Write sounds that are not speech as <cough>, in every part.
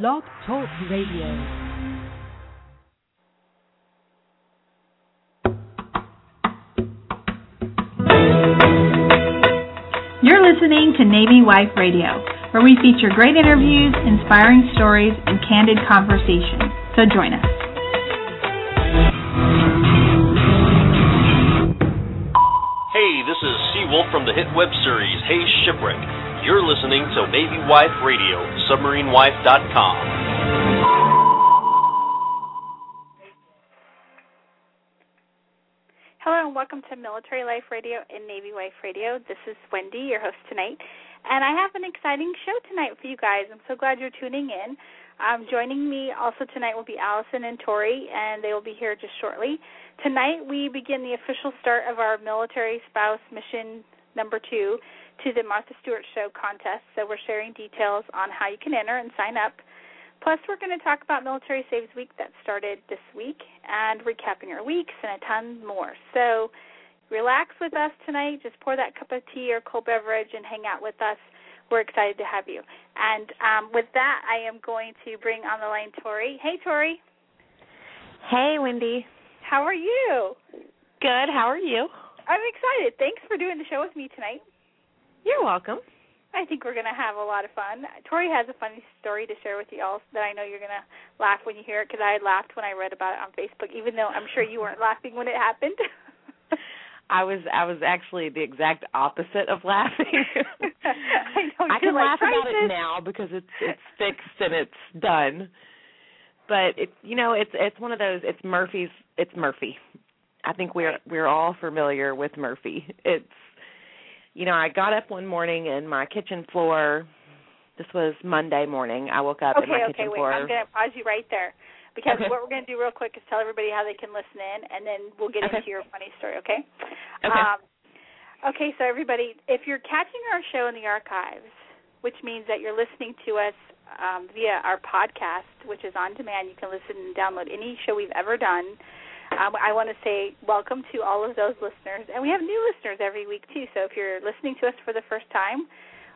Blog Talk Radio. You're listening to Navy Wife Radio, where we feature great interviews, inspiring stories, and candid conversation. So join us. Hey, this is Seawolf from the hit web series Hey Shipwreck. You're listening to Navy Wife Radio, submarinewife.com. Hello and welcome to Military Life Radio and Navy Wife Radio. This is Wendy, your host tonight, and I have an exciting show tonight for you guys. I'm so glad you're tuning in. Um, joining me also tonight will be Allison and Tori, and they will be here just shortly. Tonight we begin the official start of our Military Spouse Mission Number Two to the Martha Stewart Show contest. So we're sharing details on how you can enter and sign up. Plus, we're going to talk about Military Saves Week that started this week and recapping your weeks and a ton more. So, relax with us tonight. Just pour that cup of tea or cold beverage and hang out with us. We're excited to have you. And um, with that, I am going to bring on the line Tori. Hey, Tori. Hey, Wendy. How are you? Good. How are you? I'm excited. Thanks for doing the show with me tonight. You're welcome. I think we're going to have a lot of fun. Tori has a funny story to share with you all that I know you're going to laugh when you hear it because I laughed when I read about it on Facebook, even though I'm sure you weren't laughing when it happened. <laughs> I was I was actually the exact opposite of laughing. <laughs> I know. I can like, laugh about "Crisis." it now because it's it's fixed and it's done. But it you know it's it's one of those it's Murphy's it's Murphy. I think we're we're all familiar with Murphy. It's you know I got up one morning and my kitchen floor. This was Monday morning. I woke up and Okay, my okay, kitchen wait. floor. I'm going to pause you right there because Okay. what we're going to do real quick is tell everybody how they can listen in, and then we'll get Okay. into your funny story. Okay. Okay. Um, okay, so everybody, if you're catching our show in the archives, which means that you're listening to us um, via our podcast, which is on demand, you can listen and download any show we've ever done. Um, I want to say welcome to all of those listeners, and we have new listeners every week too. So if you're listening to us for the first time,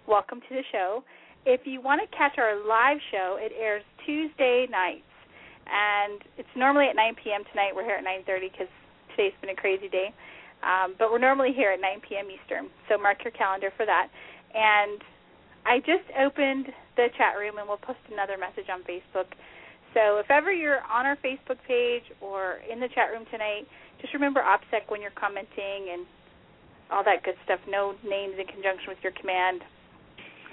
welcome to the show. If you want to catch our live show, it airs Tuesday nights, and it's normally at 9 p.m. tonight. We're here at 9:30 because today's been a crazy day, um, but we're normally here at 9 p.m. Eastern. So mark your calendar for that. And I just opened the chat room, and we'll post another message on Facebook. So if ever you're on our Facebook page or in the chat room tonight, just remember OPSEC when you're commenting and all that good stuff. No names in conjunction with your command.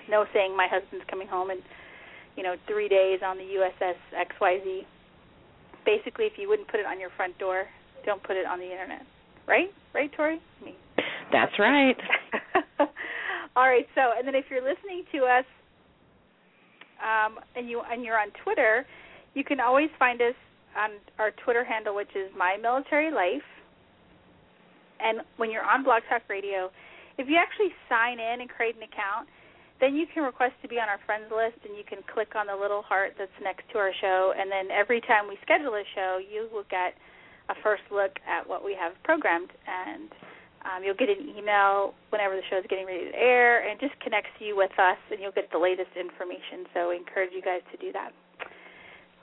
No saying my husband's coming home in, you know, three days on the USS XYZ. Basically, if you wouldn't put it on your front door, don't put it on the internet. Right? Right, Tori? Me. That's right. <laughs> All right. So, and then if you're listening to us, um, and you and you're on Twitter, you can always find us on our Twitter handle, which is My Military Life. And when you're on Blog Talk Radio, if you actually sign in and create an account, then you can request to be on our friends list, and you can click on the little heart that's next to our show. And then every time we schedule a show, you will get a first look at what we have programmed, and um, you'll get an email whenever the show is getting ready to air, and just connects you with us, and you'll get the latest information. So we encourage you guys to do that.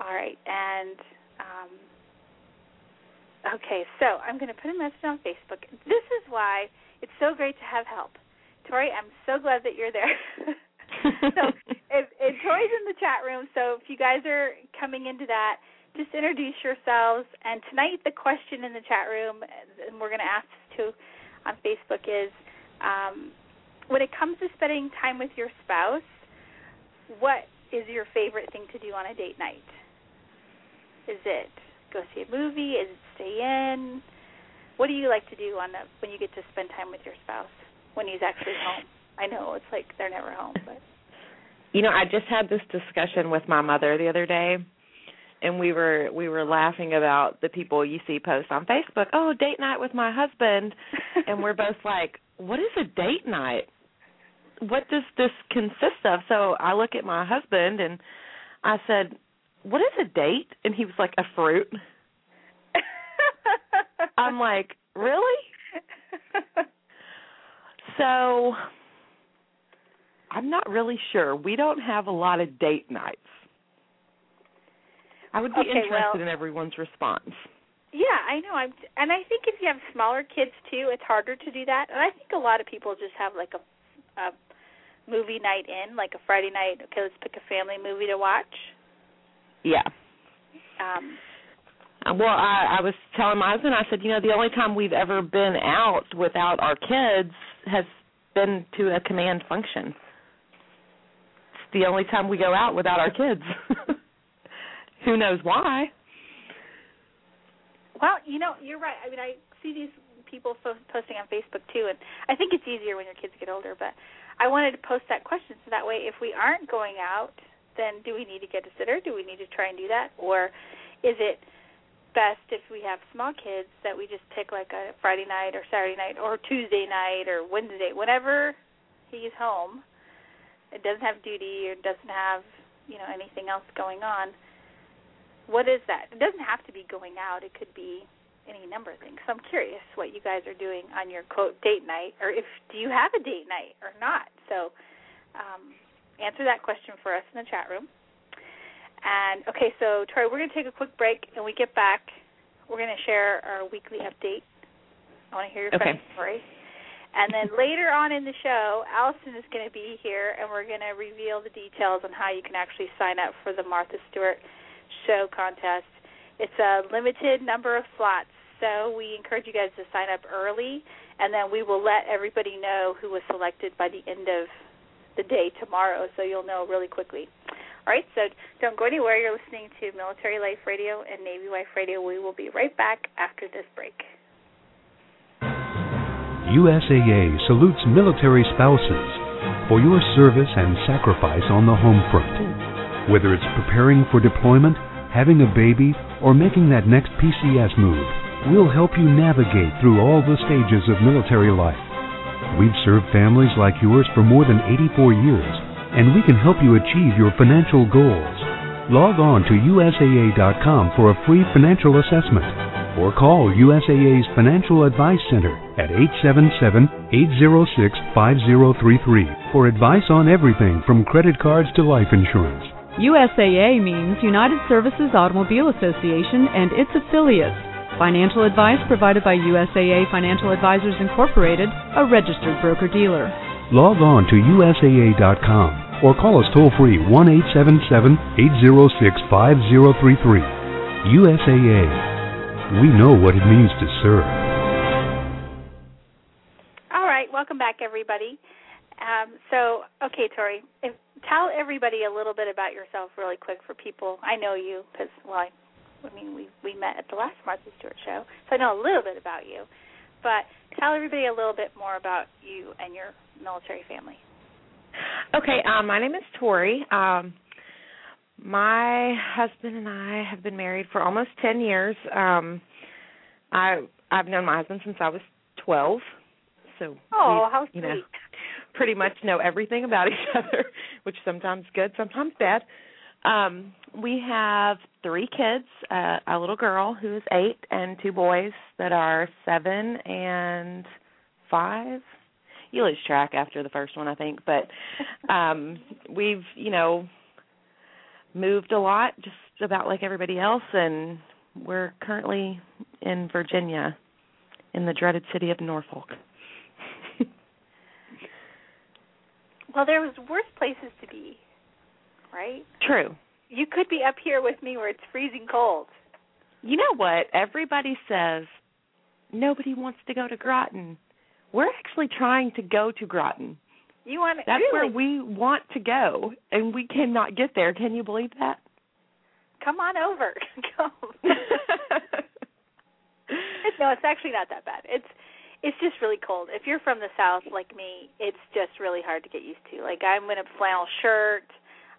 All right, and um, okay, so I'm going to put a message on Facebook. This is why it's so great to have help. Tori, I'm so glad that you're there. <laughs> so <laughs> if, if Tori's in the chat room, so if you guys are coming into that, just introduce yourselves. And tonight, the question in the chat room, and we're going to ask this too on Facebook, is um, when it comes to spending time with your spouse, what is your favorite thing to do on a date night? Is it go see a movie? Is it stay in? What do you like to do on the when you get to spend time with your spouse when he's actually home? I know it's like they're never home, but You know, I just had this discussion with my mother the other day and we were we were laughing about the people you see post on Facebook, "Oh, date night with my husband." <laughs> and we're both like, "What is a date night? What does this consist of?" So I look at my husband and I said, "What is a date?" And he was like, "A fruit." <laughs> I'm like, "Really?" So I'm not really sure. We don't have a lot of date nights. I would be Okay, interested well- in everyone's response. Yeah, I know. I'm, and I think if you have smaller kids too, it's harder to do that. And I think a lot of people just have like a, a movie night in, like a Friday night. Okay, let's pick a family movie to watch. Yeah. Um, Uh, Well, I, I was telling my husband, I said, you know, the only time we've ever been out without our kids has been to a command function. It's the only time we go out without our kids. <laughs> Who knows why? well, you know, you're right. I mean, I see these people fo- posting on Facebook too, and I think it's easier when your kids get older. But I wanted to post that question so that way, if we aren't going out, then do we need to get a sitter? Do we need to try and do that, or is it best if we have small kids that we just pick like a Friday night or Saturday night or Tuesday night or Wednesday, whenever he's home. It doesn't have duty or doesn't have you know anything else going on. What is that? It doesn't have to be going out. It could be any number of things. So I'm curious what you guys are doing on your quote date night, or if do you have a date night or not. So um, answer that question for us in the chat room. And okay, so Tori, we're going to take a quick break, and we get back. We're going to share our weekly update. I want to hear your Okay. question, Tori. And then <laughs> later on in the show, Allison is going to be here, and we're going to reveal the details on how you can actually sign up for the Martha Stewart Show contest. It's a limited number of slots, so we encourage you guys to sign up early, and then we will let everybody know who was selected by the end of the day tomorrow, so you'll know really quickly. All right, so don't go anywhere. You're listening to Military Life Radio and Navy Wife Radio. We will be right back after this break. USAA salutes military spouses for your service and sacrifice on the home front. Whether it's preparing for deployment, having a baby, or making that next PCS move, we'll help you navigate through all the stages of military life. We've served families like yours for more than 84 years, and we can help you achieve your financial goals. Log on to USAA.com for a free financial assessment or call USAA's Financial Advice Center at 877-806-5033 for advice on everything from credit cards to life insurance. USAA means United Services Automobile Association and its affiliates. Financial advice provided by USAA Financial Advisors Incorporated, a registered broker dealer. Log on to USAA.com or call us toll free 1 877 806 5033. USAA. We know what it means to serve. All right, welcome back, everybody. Um, so, okay, Tori, if, tell everybody a little bit about yourself, really quick, for people. I know you because, well, I, I mean, we we met at the last Martha Stewart show, so I know a little bit about you. But tell everybody a little bit more about you and your military family. Okay, um, my name is Tori. Um, my husband and I have been married for almost ten years. Um, I I've known my husband since I was twelve, so Oh, we, how you sweet! know pretty much know everything about each <laughs> other, which sometimes good, sometimes bad. Um, we have three kids, uh, a little girl who is eight, and two boys that are seven and five. You lose track after the first one, I think, but <laughs> um we've, you know, moved a lot, just about like everybody else, and we're currently in Virginia, in the dreaded city of Norfolk. <laughs> Well, there was worse places to be, right? True. You could be up here with me where it's freezing cold. You know what? Everybody says nobody wants to go to Groton. We're actually trying to go to Groton. You want to? That's really? where we want to go, and we cannot get there. Can you believe that? Come on over. <laughs> Come. <laughs> no, it's actually not that bad. It's it's just really cold. If you're from the south like me, it's just really hard to get used to. Like I'm in a flannel shirt,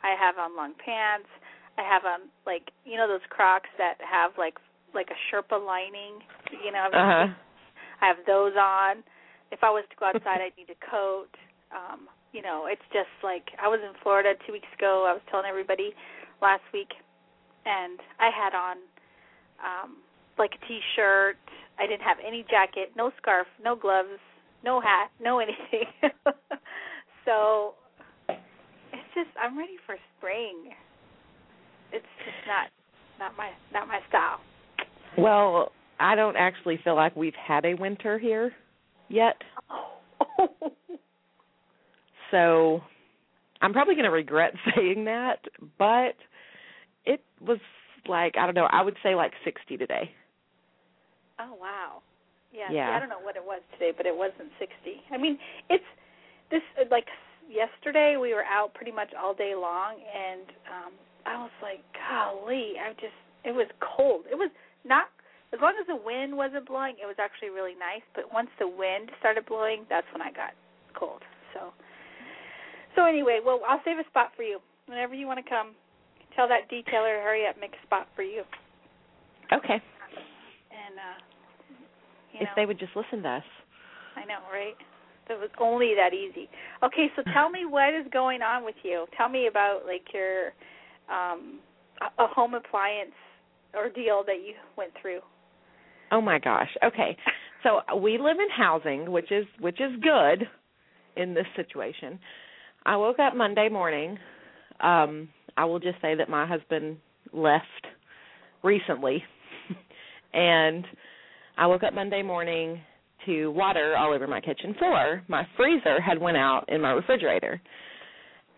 I have on long pants, I have on like you know those Crocs that have like like a Sherpa lining, you know. uh-huh. I have those on. If I was to go outside, I'd need a coat. Um, you know, it's just like I was in Florida two weeks ago. I was telling everybody last week, and I had on um, like a t-shirt. I didn't have any jacket, no scarf, no gloves, no hat, no anything. <laughs> so just I'm ready for spring. It's just not not my not my style. Well, I don't actually feel like we've had a winter here yet. Oh. <laughs> So I'm probably going to regret <laughs> saying that, but it was like I don't know, I would say like 60 today. Oh wow. Yeah. Yeah. See, I don't know what it was today, but it wasn't 60. I mean, it's this like yesterday we were out pretty much all day long and um I was like, golly, I just it was cold. It was not as long as the wind wasn't blowing, it was actually really nice, but once the wind started blowing, that's when I got cold. So So anyway, well, I'll save a spot for you. Whenever you want to come, tell that detailer to hurry up, make a spot for you. Okay. And uh you If know, they would just listen to us. I know, right? It was only that easy. Okay, so tell me what is going on with you. Tell me about like your um a home appliance ordeal that you went through. Oh my gosh. Okay. So we live in housing, which is which is good in this situation. I woke up Monday morning. Um I will just say that my husband left recently. <laughs> and I woke up Monday morning to water all over my kitchen floor. My freezer had went out in my refrigerator.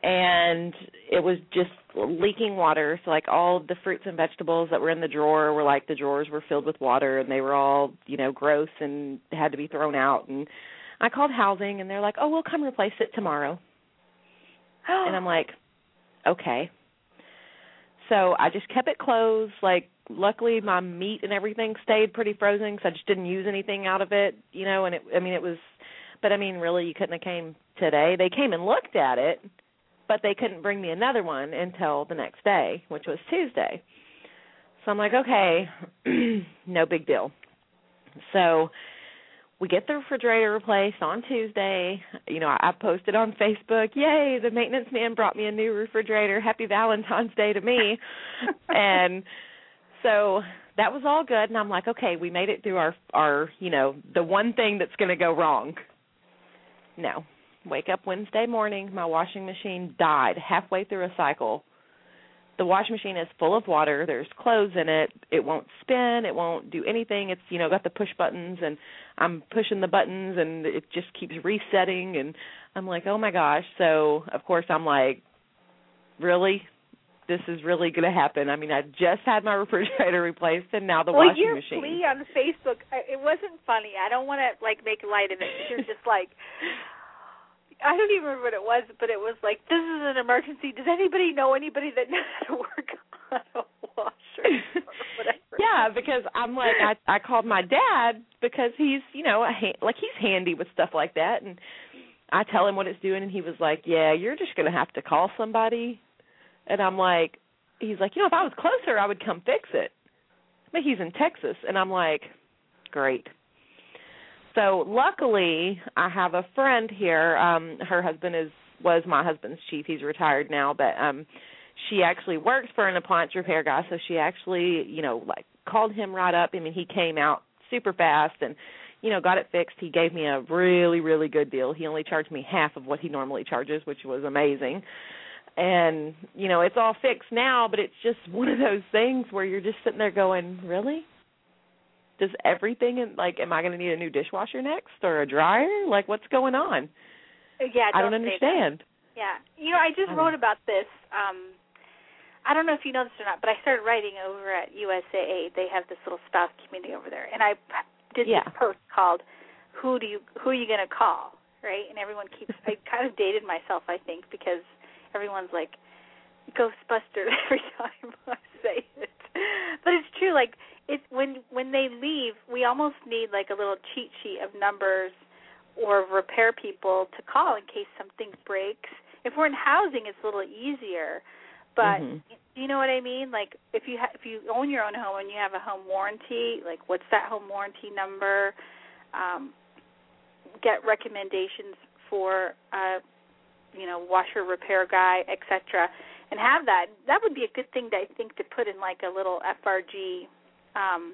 And it was just leaking water. So like all the fruits and vegetables that were in the drawer were like the drawers were filled with water and they were all, you know, gross and had to be thrown out and I called housing and they're like, "Oh, we'll come replace it tomorrow." <gasps> and I'm like, "Okay." So I just kept it closed. Like, luckily my meat and everything stayed pretty frozen because I just didn't use anything out of it, you know. And it, I mean, it was, but I mean, really, you couldn't have came today. They came and looked at it, but they couldn't bring me another one until the next day, which was Tuesday. So I'm like, okay, <clears throat> no big deal. So we get the refrigerator replaced on Tuesday. You know, I, I posted on Facebook, "Yay, the maintenance man brought me a new refrigerator. Happy Valentine's Day to me." <laughs> and so that was all good and I'm like, "Okay, we made it through our our, you know, the one thing that's going to go wrong." No. Wake up Wednesday morning, my washing machine died halfway through a cycle. The washing machine is full of water. There's clothes in it. It won't spin. It won't do anything. It's you know got the push buttons, and I'm pushing the buttons, and it just keeps resetting. And I'm like, oh my gosh. So of course I'm like, really, this is really going to happen. I mean, I just had my <laughs> refrigerator replaced, and now the well, washing your machine. plea on Facebook, I- it wasn't funny. I don't want to like make light of it. You're just <laughs> like, I don't even remember what it was, but it was like, this is an emergency. Does anybody know anybody that knows how to work on a washer? Yeah, because I'm like I I called my dad because he's you know a ha- like he's handy with stuff like that, and I tell him what it's doing, and he was like, "Yeah, you're just gonna have to call somebody," and I'm like, he's like, you know, if I was closer, I would come fix it, but he's in Texas, and I'm like, great. So luckily, I have a friend here. Um, her husband is was my husband's chief. He's retired now, but um she actually works for an appliance repair guy, so she actually, you know, like called him right up. I mean, he came out super fast and you know, got it fixed. He gave me a really really good deal. He only charged me half of what he normally charges, which was amazing. And, you know, it's all fixed now, but it's just <laughs> one of those things where you're just sitting there going, "Really? Does everything in like am I going to need a new dishwasher next or a dryer? Like what's going on?" Yeah, I don't say that. understand. Yeah, you know, I just I wrote don't- about this. Um, I don't know if you know this or not, but I started writing over at USAA. They have this little spouse community over there, and I did Yeah. this post called "Who do you Who are you going to call?" Right, and everyone keeps. I <laughs> kind of dated myself, I think, because everyone's like Ghostbuster <laughs> every time <laughs> I say it. But it's true. Like it's when when they leave, we almost need like a little cheat sheet of numbers or repair people to call in case something breaks. If we're in housing, it's a little easier. But Mhm. you know what I mean? Like if you ha- if you own your own home and you have a home warranty, like what's that home warranty number? Um, get recommendations for uh, you know washer repair guy, etc. And have that. That would be a good thing to I think to put in like a little FRG um,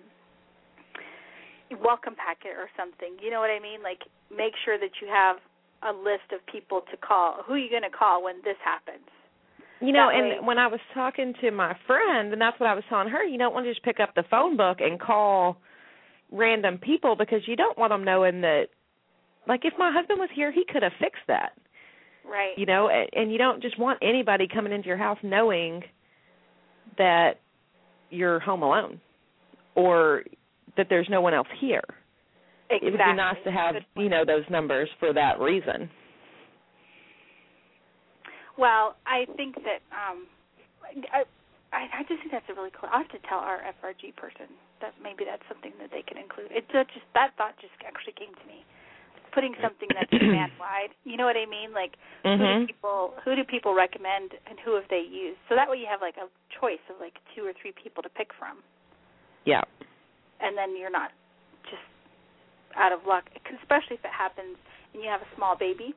welcome packet or something. You know what I mean? Like make sure that you have a list of people to call. Who are you going to call when this happens? You know, and when I was talking to my friend, and that's what I was telling her, you don't want to just pick up the phone book and call random people because you don't want them knowing that. Like, if my husband was here, he could have fixed that. Right. You know, and, and you don't just want anybody coming into your house knowing that you're home alone or that there's no one else here. exactly. It would be nice to have, you know, those numbers for that reason. Well, I think that um I I, I just think that's a really cool. I'll have to tell our FRG person that maybe that's something that they can include. It just that thought just actually came to me. Putting something that's <clears throat> man wide. You know what I mean? Like who Mhm. do people who do people recommend and who have they used? So that way you have like a choice of like two or three people to pick from, Yeah. and then you're not just out of luck, Especially if it happens and you have a small baby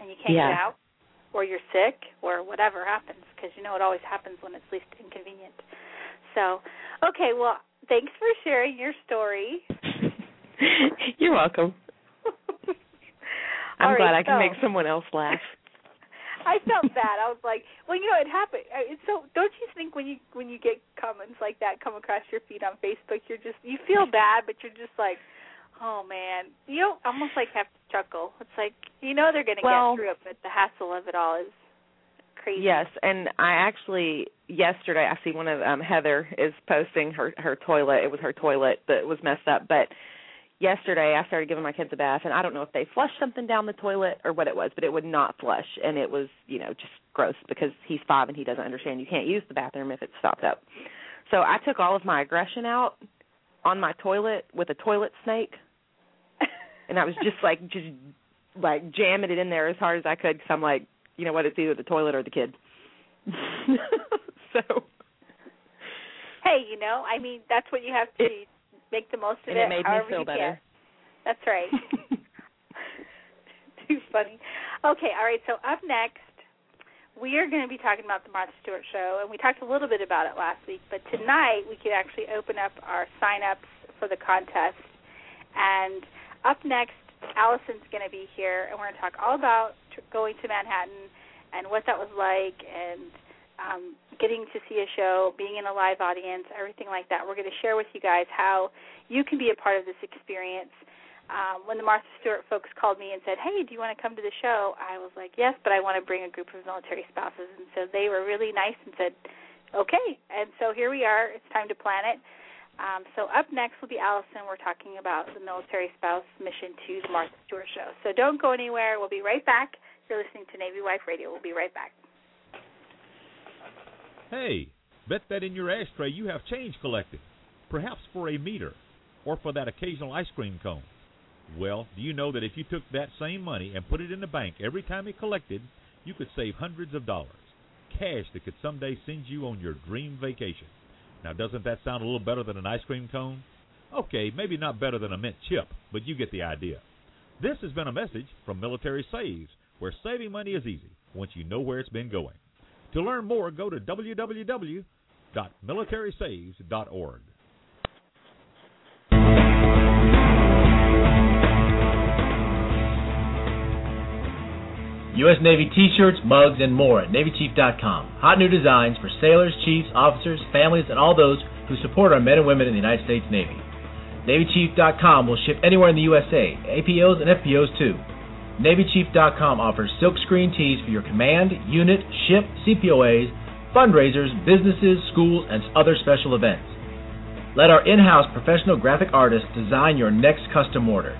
and you can't Yeah. get out, or you're sick, or whatever happens, because you know it always happens when it's least inconvenient. So, okay, well, thanks for sharing your story. <laughs> You're welcome. I'm glad right, I can so- make someone else laugh. <laughs> I felt bad. I was like, well, you know, it happened. It's so. Don't you think when you when you get comments like that come across your feed on Facebook, you're just you feel <laughs> bad, but you're just like, oh man, you don't almost like have to chuckle. It's like you know they're going to Well- get through it, but the hassle of it all is crazy. Yes, and I actually yesterday I see one of um Heather is posting her her toilet. It was her toilet that was messed up, but yesterday I started giving my kids a bath and I don't know if they flushed something down the toilet or what it was, but it would not flush and it was, you know, just gross because he's 5 and he doesn't understand you can't use the bathroom if it's stopped up. So I took all of my aggression out on my toilet with a toilet snake and I was just like just like jamming it in there as hard as I could because I'm like, you know what, it's either the toilet or the kid. <laughs> so hey, you know, I mean, that's what you have to do. Make the most of and it. it made me feel better. Can. That's right. <laughs> <laughs> Too funny. Okay, all right. So up next, we are going to be talking about the Martha Stewart Show, and we talked a little bit about it last week. But tonight, we could actually open up our sign-ups for the contest. And up next, Allison's going to be here, and we're going to talk all about tr- going to Manhattan and what that was like, and um, getting to see a show, being in a live audience, everything like that. We're going to share with you guys how you can be a part of this experience. Um, when the Martha Stewart folks called me and said, "Hey, do you want to come to the show?" I was like, "Yes, but I want to bring a group of military spouses." And so they were really nice and said, "Okay." And so here we are. It's time to plan it. Um, so up next will be Allison. We're talking about the military spouse mission to the Martha Stewart Show. So don't go anywhere. We'll be right back. You're listening to Navy Wife Radio. We'll be right back. Hey, bet that in your ashtray you have change collected, perhaps for a meter or for that occasional ice cream cone. Well, do you know that if you took that same money and put it in the bank every time it collected, you could save hundreds of dollars? Cash that could someday send you on your dream vacation. Now, doesn't that sound a little better than an ice cream cone? Okay, maybe not better than a mint chip, but you get the idea. This has been a message from Military Saves, where saving money is easy once you know where it's been going. To learn more, go to www.militarysaves.org. U.S. Navy t-shirts, mugs, and more at NavyChief.com. Hot new designs for sailors, chiefs, officers, families, and all those who support our men and women in the United States Navy. NavyChief.com will ship anywhere in the USA, APOs and FPOs too. NavyChief.com offers silkscreen tees for your command, unit, ship, CPOAs, fundraisers, businesses, schools, and other special events. Let our in-house professional graphic artists design your next custom order.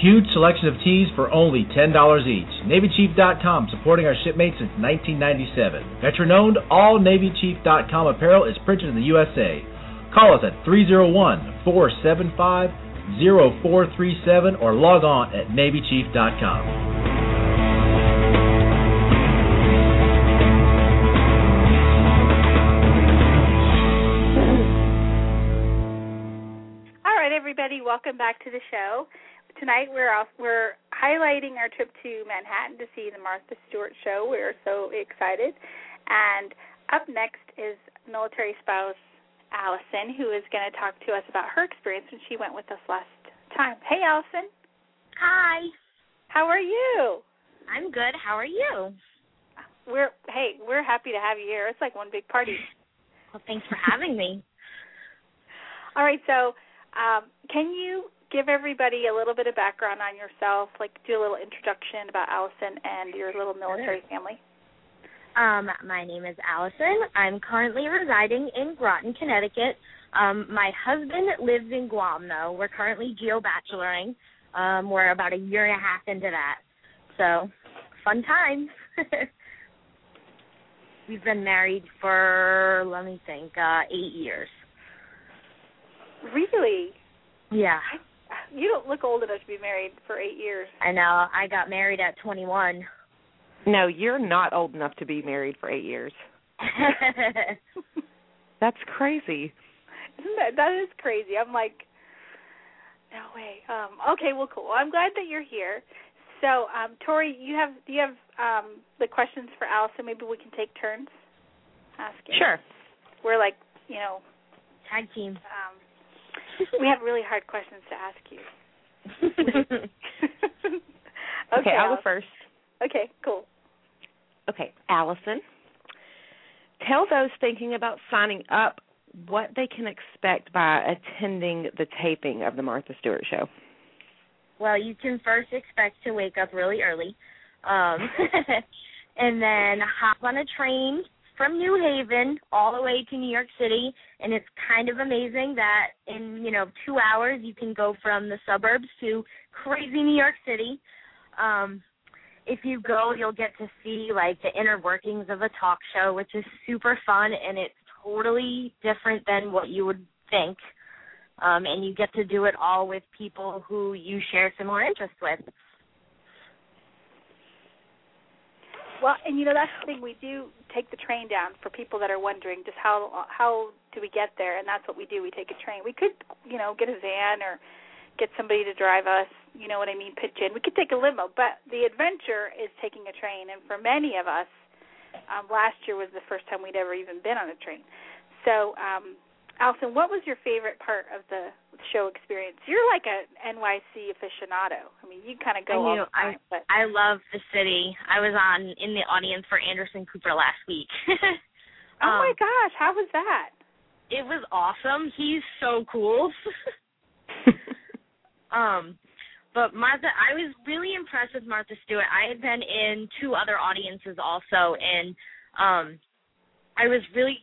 Huge selection of tees for only $10 each. NavyChief.com, supporting our shipmates since 1997. Veteran owned, all NavyChief.com apparel is printed in the USA. Call us at 301 475 0437 or log on at NavyChief.com. All right, everybody, welcome back to the show. Tonight we're off, we're highlighting our trip to Manhattan to see the Martha Stewart show. We're so excited. And up next is military spouse Allison, who is going to talk to us about her experience when she went with us last time. Hey, Allison. Hi. How are you? I'm good. How are you? we're hey, we're happy to have you here. It's like one big party. <laughs> Well, thanks for having me. <laughs> All right, so um, can you give everybody a little bit of background on yourself, like do a little introduction about Allison and your little military family? Um, my name is Allison. I'm currently residing in Groton, Connecticut. Um, my husband lives in Guam, though. We're currently geo-bacheloring. Um, we're about a year and a half into that. So, fun times. <laughs> We've been married for, let me think, uh, eight years. Really? Yeah. You don't look old enough to be married for eight years. I know. I got married at 21. No, you're not old enough to be married for eight years. <laughs> That's crazy. Isn't that that is crazy? I'm like, no way. Um, okay, well, cool. I'm glad that you're here. So, um, Tori, you have do you have um, the questions for Allison? Maybe we can take turns asking. Sure. We're like, you know, tag team. Um, we have really hard questions to ask you. okay, <laughs> <laughs> okay, I'll go first. Okay, cool. Okay, Allison. Tell those thinking about signing up what they can expect by attending the taping of the Martha Stewart show. Well, you can first expect to wake up really early, um, <laughs> and then hop on a train from New Haven all the way to New York City, and it's kind of amazing that in you know two hours you can go from the suburbs to crazy New York City. Um, if you go, you'll get to see like the inner workings of a talk show, which is super fun, and it's totally different than what you would think. Um, and you get to do it all with people who you share similar interests with. Well, and you know that's the thing we do take the train down for people that are wondering just how how do we get there, and that's what we do. We take a train. We could, you know, get a van or get somebody to drive us. You know what I mean? Pitch in. We could take a limo, but the adventure is taking a train. And for many of us, um, last year was the first time we'd ever even been on a train. So, um, Allison, what was your favorite part of the show experience? You're like a NYC aficionado. I mean, you kind of go I all the time. I, but I love the city. I was on in the audience for Anderson Cooper last week. <laughs> oh um, my gosh, how was that? It was awesome. He's so cool. <laughs> um, but Martha, I was really impressed with Martha Stewart. I had been in two other audiences also, and um, I was really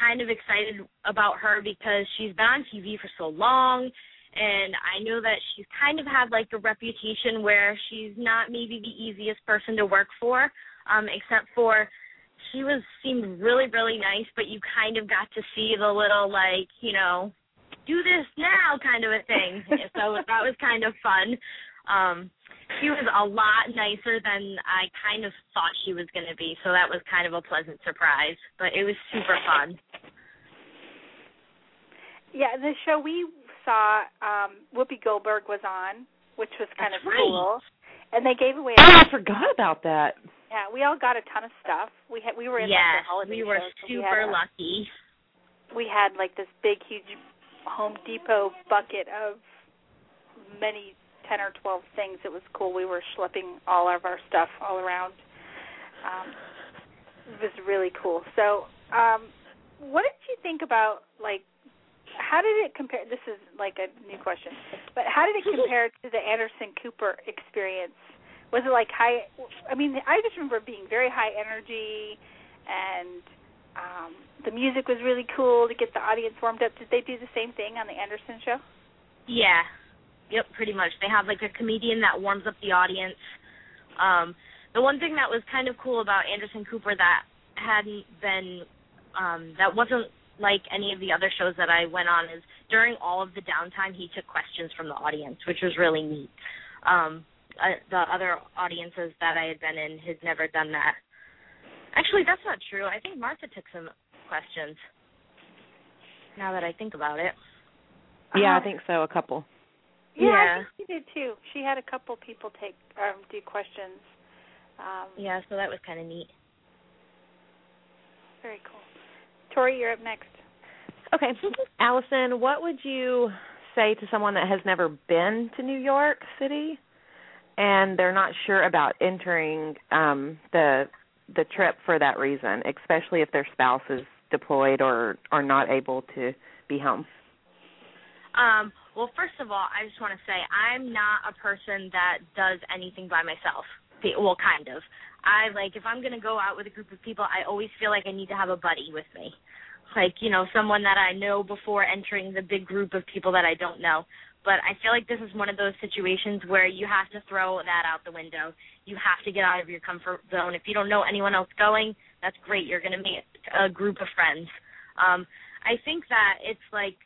kind of excited about her because she's been on TV for so long and I know that she's kind of had like a reputation where she's not maybe the easiest person to work for, um, except for she was seemed really, really nice, but you kind of got to see the little like, you know, do this now kind of a thing. <laughs> so that was kind of fun. Um she was a lot nicer than I kind of thought she was going to be, so that was kind of a pleasant surprise. But it was super fun. Yeah, the show we saw, um, Whoopi Goldberg was on, which was kind That's of right. cool, and they gave away. Oh, I forgot about that. Yeah, we all got a ton of stuff. We had we were in like, the holiday we were show, so super we had, lucky. We had like this big, huge Home Depot bucket of many ten or twelve things. It was cool. We were schlepping all of our stuff all around. Um, it was really cool. So, um, what did you think about like? How did it compare? This is like a new question, but how did it compare to the Anderson Cooper experience? Was it like high? I mean, I just remember being very high energy, and um, the music was really cool to get the audience warmed up. Did they do the same thing on the Anderson show? Yeah. Yep, pretty much. They have like a comedian that warms up the audience. Um the one thing that was kind of cool about Anderson Cooper that hadn't been um that wasn't like any of the other shows that I went on is during all of the downtime he took questions from the audience, which was really neat. Um uh, the other audiences that I had been in had never done that. Actually, that's not true. I think Martha took some questions. Now that I think about it. Yeah, Uh, I think so. A couple. Yeah, I think she did too. She had a couple people take um, do questions. Um, Yeah, so that was kind of neat. Very cool. Tori, you're up next. Okay, <laughs> Allison, what would you say to someone that has never been to New York City and they're not sure about entering um the the trip for that reason, especially if their spouse is deployed or are not able to be home? Um, well, first of all, I just want to say I'm not a person that does anything by myself. Well, kind of. I like if I'm going to go out with a group of people, I always feel like I need to have a buddy with me. Like, you know, someone that I know before entering the big group of people that I don't know. But I feel like this is one of those situations where you have to throw that out the window. You have to get out of your comfort zone. If you don't know anyone else going, that's great. You're going to meet a group of friends. Um, I think that it's like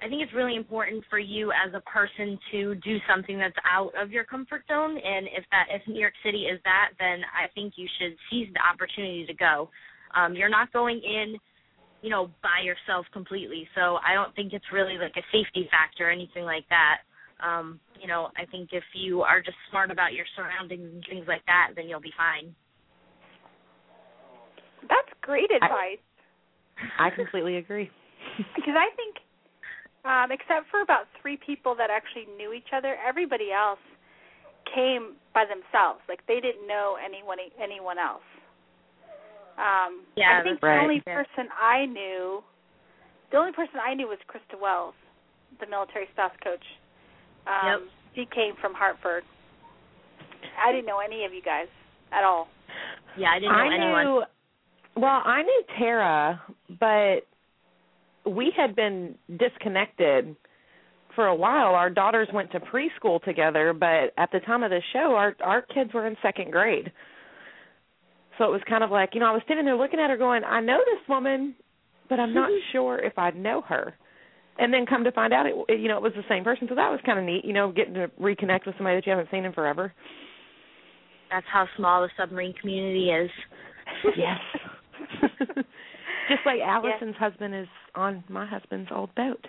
I think it's really important for you as a person to do something that's out of your comfort zone. And if that if New York City is that, then I think you should seize the opportunity to go. Um, you're not going in, you know, by yourself completely. So I don't think it's really like a safety factor or anything like that. Um, you know, I think if you are just smart about your surroundings and things like that, then you'll be fine. That's great advice. I, I completely agree. <laughs> <laughs> Because I think um, except for about three people that actually knew each other. Everybody else came by themselves. Like they didn't know anyone anyone else. Um, yeah, I think right. the only person I knew, the only person I knew was Krista Wells, the military spouse coach. Um, yep. She came from Hartford. I didn't know any of you guys at all. Yeah, I didn't know I anyone. Knew, well, I knew Tara, but we had been disconnected for a while. Our daughters went to preschool together, but at the time of the show, our our kids were in second grade. So it was kind of like, you know, I was standing there looking at her going, I know this woman, but I'm not <laughs> sure if I know her. And then come to find out, it, it you know, it was the same person. So that was kind of neat, you know, getting to reconnect with somebody that you haven't seen in forever. That's how small the submarine community is. Yes. <laughs> Just like Allison's husband is on my husband's old boat.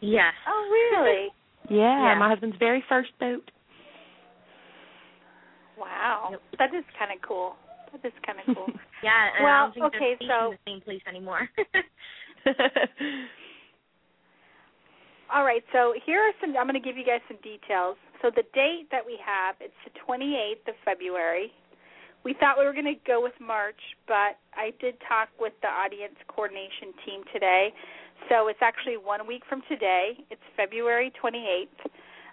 Yes. Oh, really? <laughs> Yeah, Yeah. my husband's very first boat. wow. That is kind of cool. That is kind of cool. <laughs> Yeah, and I Well, don't think okay, they're so- in the same place anymore. All right, so here are some. I'm going to give you guys some details. So the date that we have, it's the 28th of February. We thought we were going to go with March, but I did talk with the audience coordination team today. So it's actually one week from today. It's February 28th.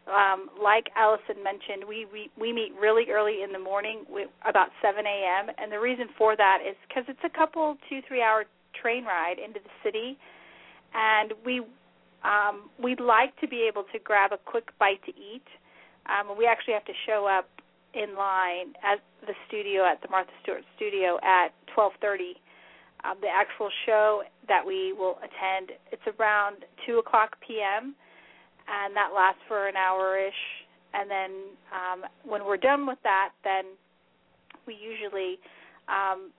Um, like Allison mentioned, we, we we meet really early in the morning, we, about 7 a.m. And the reason for that is because it's a couple two three hour train ride into the city, and we um, we'd like to be able to grab a quick bite to eat. Um, we actually have to show up in line at the studio at the Martha Stewart studio at 12:30. Um, the actual show that we will attend it's around two o'clock p.m. and that lasts for an hour ish. And then um, when we're done with that, then we usually um,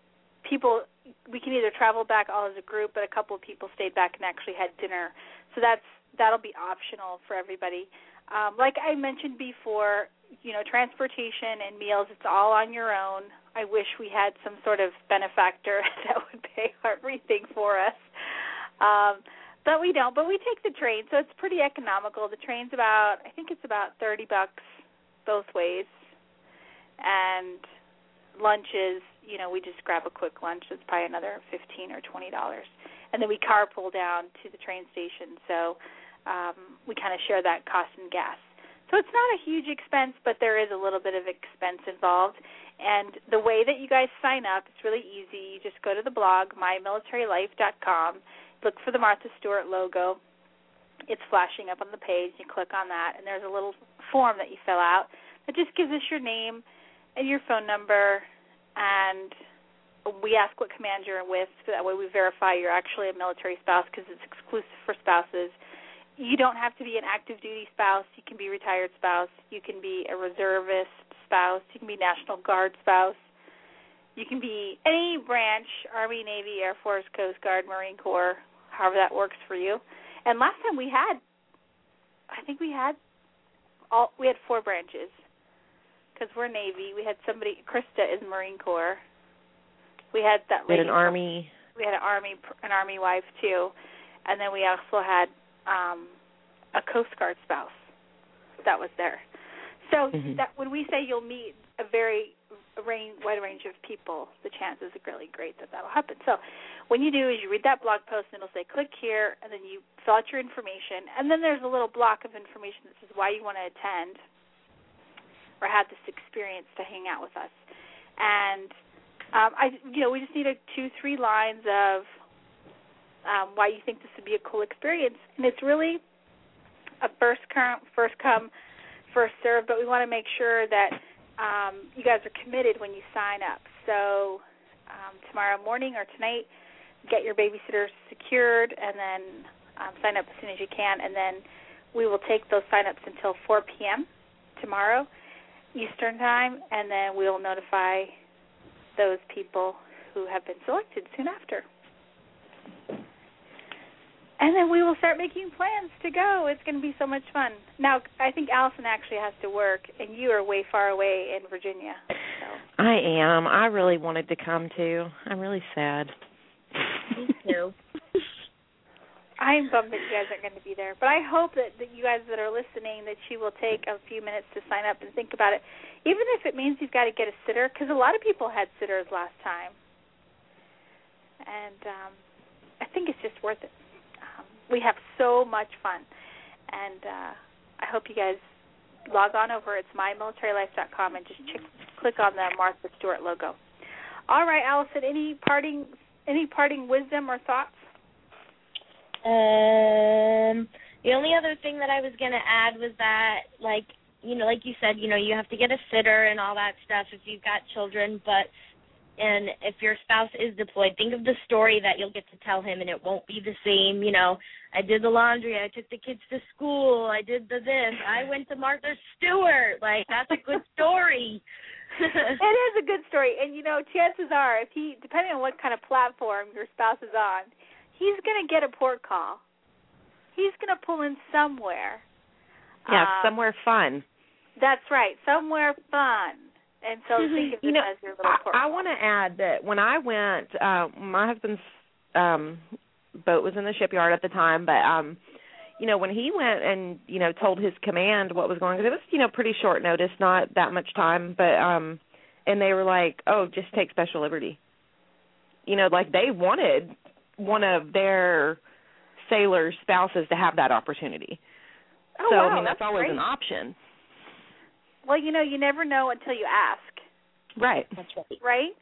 people we can either travel back all as a group, but a couple of people stayed back and actually had dinner. So that's that'll be optional for everybody. Um, like I mentioned before, you know, transportation and meals, it's all on your own. I wish we had some sort of benefactor <laughs> that would pay everything for us. Um, but we don't. But we take the train, so it's pretty economical. The train's about, I think it's about 30 bucks both ways. And lunches, you know, we just grab a quick lunch. It's probably another 15 or $20. And then we carpool down to the train station. So um, we kind of share that cost and gas. So it's not a huge expense, but there is a little bit of expense involved. And the way that you guys sign up, it's really easy. You just go to the blog, mymilitarylife.com, look for the Martha Stewart logo. It's flashing up on the page. You click on that, and there's a little form that you fill out that just gives us your name your phone number, and we ask what command you're with, so that way we verify you're actually a military spouse because it's exclusive for spouses you don't have to be an active duty spouse. You can be retired spouse. You can be a reservist spouse. You can be National Guard spouse. You can be any branch Army, Navy, Air Force, Coast Guard, Marine Corps, however that works for you. And last time we had, I think we had all we had four branches because we're Navy. We had somebody. Krista is Marine Corps. We had that We had an army. We had an army an army wife too, and then we also had um, a Coast Guard spouse that was there. So Mhm. that when we say you'll meet a very range, wide range of people, the chances are really great that that'll happen. So, what you do is you read that blog post and it'll say click here, and then you fill out your information, and then there's a little block of information that says why you want to attend or have this experience to hang out with us. And um, I, you know, we just need two, three lines of um, why you think this would be a cool experience, and it's really a first come, first come, first serve. But we want to make sure that um, you guys are committed when you sign up. So um, tomorrow morning or tonight, get your babysitter secured, and then um, sign up as soon as you can, and then we will take those sign-ups until 4 p.m. tomorrow Eastern Time, and then we'll notify those people who have been selected soon after. And then we will start making plans to go. It's going to be so much fun. Now, I think Allison actually has to work, and you are way far away in Virginia. So. I am. I really wanted to come too. I'm really sad. Me too. I'm bummed that you guys aren't going to be there, but I hope that, that you guys that are listening that you will take a few minutes to sign up and think about it, even if it means you've got to get a sitter, because a lot of people had sitters last time, and um, I think it's just worth it. Um, we have so much fun, and uh, I hope you guys log on over. It's mymilitarylife.com and just check, click on the Martha Stewart logo. All right, Allison. Any parting any parting wisdom or thoughts? Um, the only other thing that I was gonna add was that, like, you know, like you said, you know, you have to get a sitter and all that stuff if you've got children, but and if your spouse is deployed, think of the story that you'll get to tell him, and it won't be the same. You know, I did the laundry, I took the kids to school, I did the this, I went to Martha Stewart. Like that's a good story. <laughs> it is a good story, and you know, chances are, if he, depending on what kind of platform your spouse is on, he's going to get a port call. He's going to pull in somewhere. Yeah, Um, somewhere fun. That's right, somewhere fun. And so think of this you know, as your little port I, I want to add that when I went, uh, my husband's um boat was in the shipyard at the time, but um you know when he went and you know told his command what was going on, 'cause it was you know pretty short notice, not that much time, but um and they were like, "Oh, just take special liberty." You know, like they wanted one of their sailor spouses to have that opportunity. Oh, so wow, I mean that's, always great. an option. Well, you know, you never know until you ask, Right. That's right. right?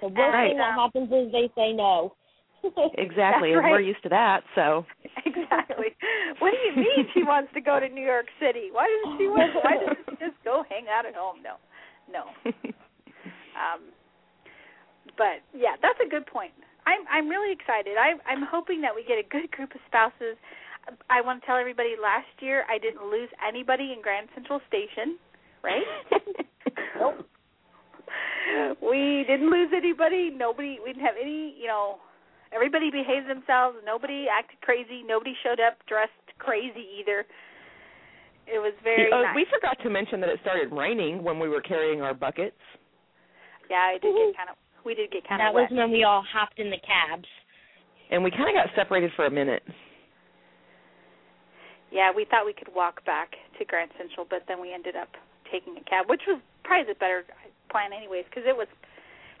The worst Right. thing that happens is they say no. <laughs> Exactly. That's and we're used to that, so exactly. What do you mean she wants to go to New York City? Why doesn't she want? Why doesn't she <laughs> just go hang out at home? No, no. <laughs> Um, but yeah, that's a good point. I'm I'm really excited. I I'm hoping that we get a good group of spouses. I want to tell everybody last year I didn't lose anybody in Grand Central Station, right? <laughs> Nope. We didn't lose anybody. Nobody. We didn't have any. You know, everybody behaved themselves. Nobody acted crazy. Nobody showed up dressed crazy either. It was very oh, nice. we forgot to mention that it started raining when we were carrying our buckets. yeah, I did get kind of. We did get kind that of was when we all hopped in the cabs. And we kind of got separated for a minute. Yeah, we thought we could walk back to Grand Central, but then we ended up taking a cab, which was probably the better plan, anyways, because it was.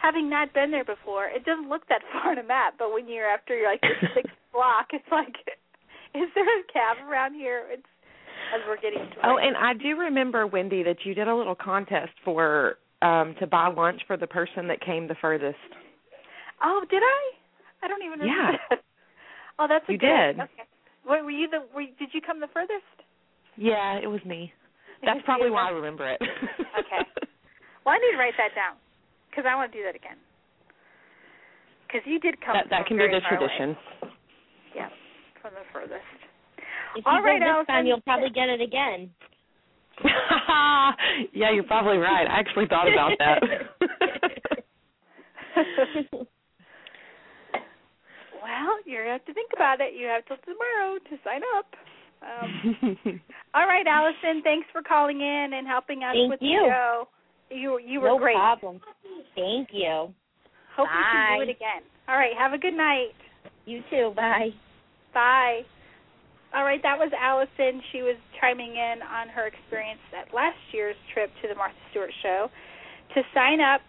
Having not been there before, it doesn't look that <laughs> far on a map. But when you're after you're like the sixth <laughs> block, it's like, <laughs> is there a cab around here? It's as we're getting to. Oh, and I do remember Wendy that you did a little contest for um to buy lunch for the person that came the furthest. Oh, did I? I don't even remember. Yeah. <laughs> Oh, that's a You good. did. Okay. Wait, were you the? Were, did you come the furthest? Yeah, it was me. Did That's probably why I remember it. <laughs> Okay. Well, I need to write that down because I want to do that again. Because you did come. that that from can be the far away. tradition. Yeah, from the furthest. If you right, go this Allison. time, you'll probably get it again. <laughs> yeah, you're probably right. I actually thought about that. <laughs> well, you're going to have to think about it. You have till tomorrow to sign up. Um, <laughs> all right, Allison. Thanks for calling in and helping us Thank with you. the show. You you were no great. problem. Thank you. Hope we can do it again. All right. Have a good night. You too. Bye. Bye. All right, that was Allison. She was chiming in on her experience at last year's trip to the Martha Stewart show. To sign up,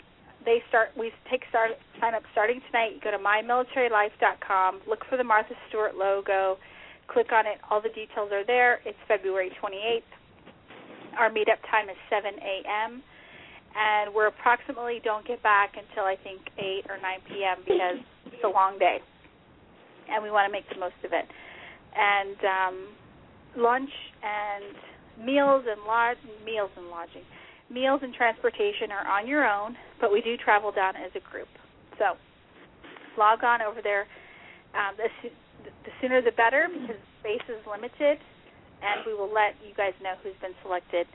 they start. We take start sign up starting tonight. You go to mymilitarylife.com. Look for the Martha Stewart logo. Click on it. All the details are there. It's February 28th. Our meetup time is 7 a.m. And we're approximately don't get back until I think 8 or 9 p.m. because it's a long day, and we want to make the most of it. And um, lunch and meals and lodge meals and lodging meals and transportation are on your own, but we do travel down as a group. So log on over there. Um, the, the sooner the better because space is limited, and we will let you guys know who's been selected.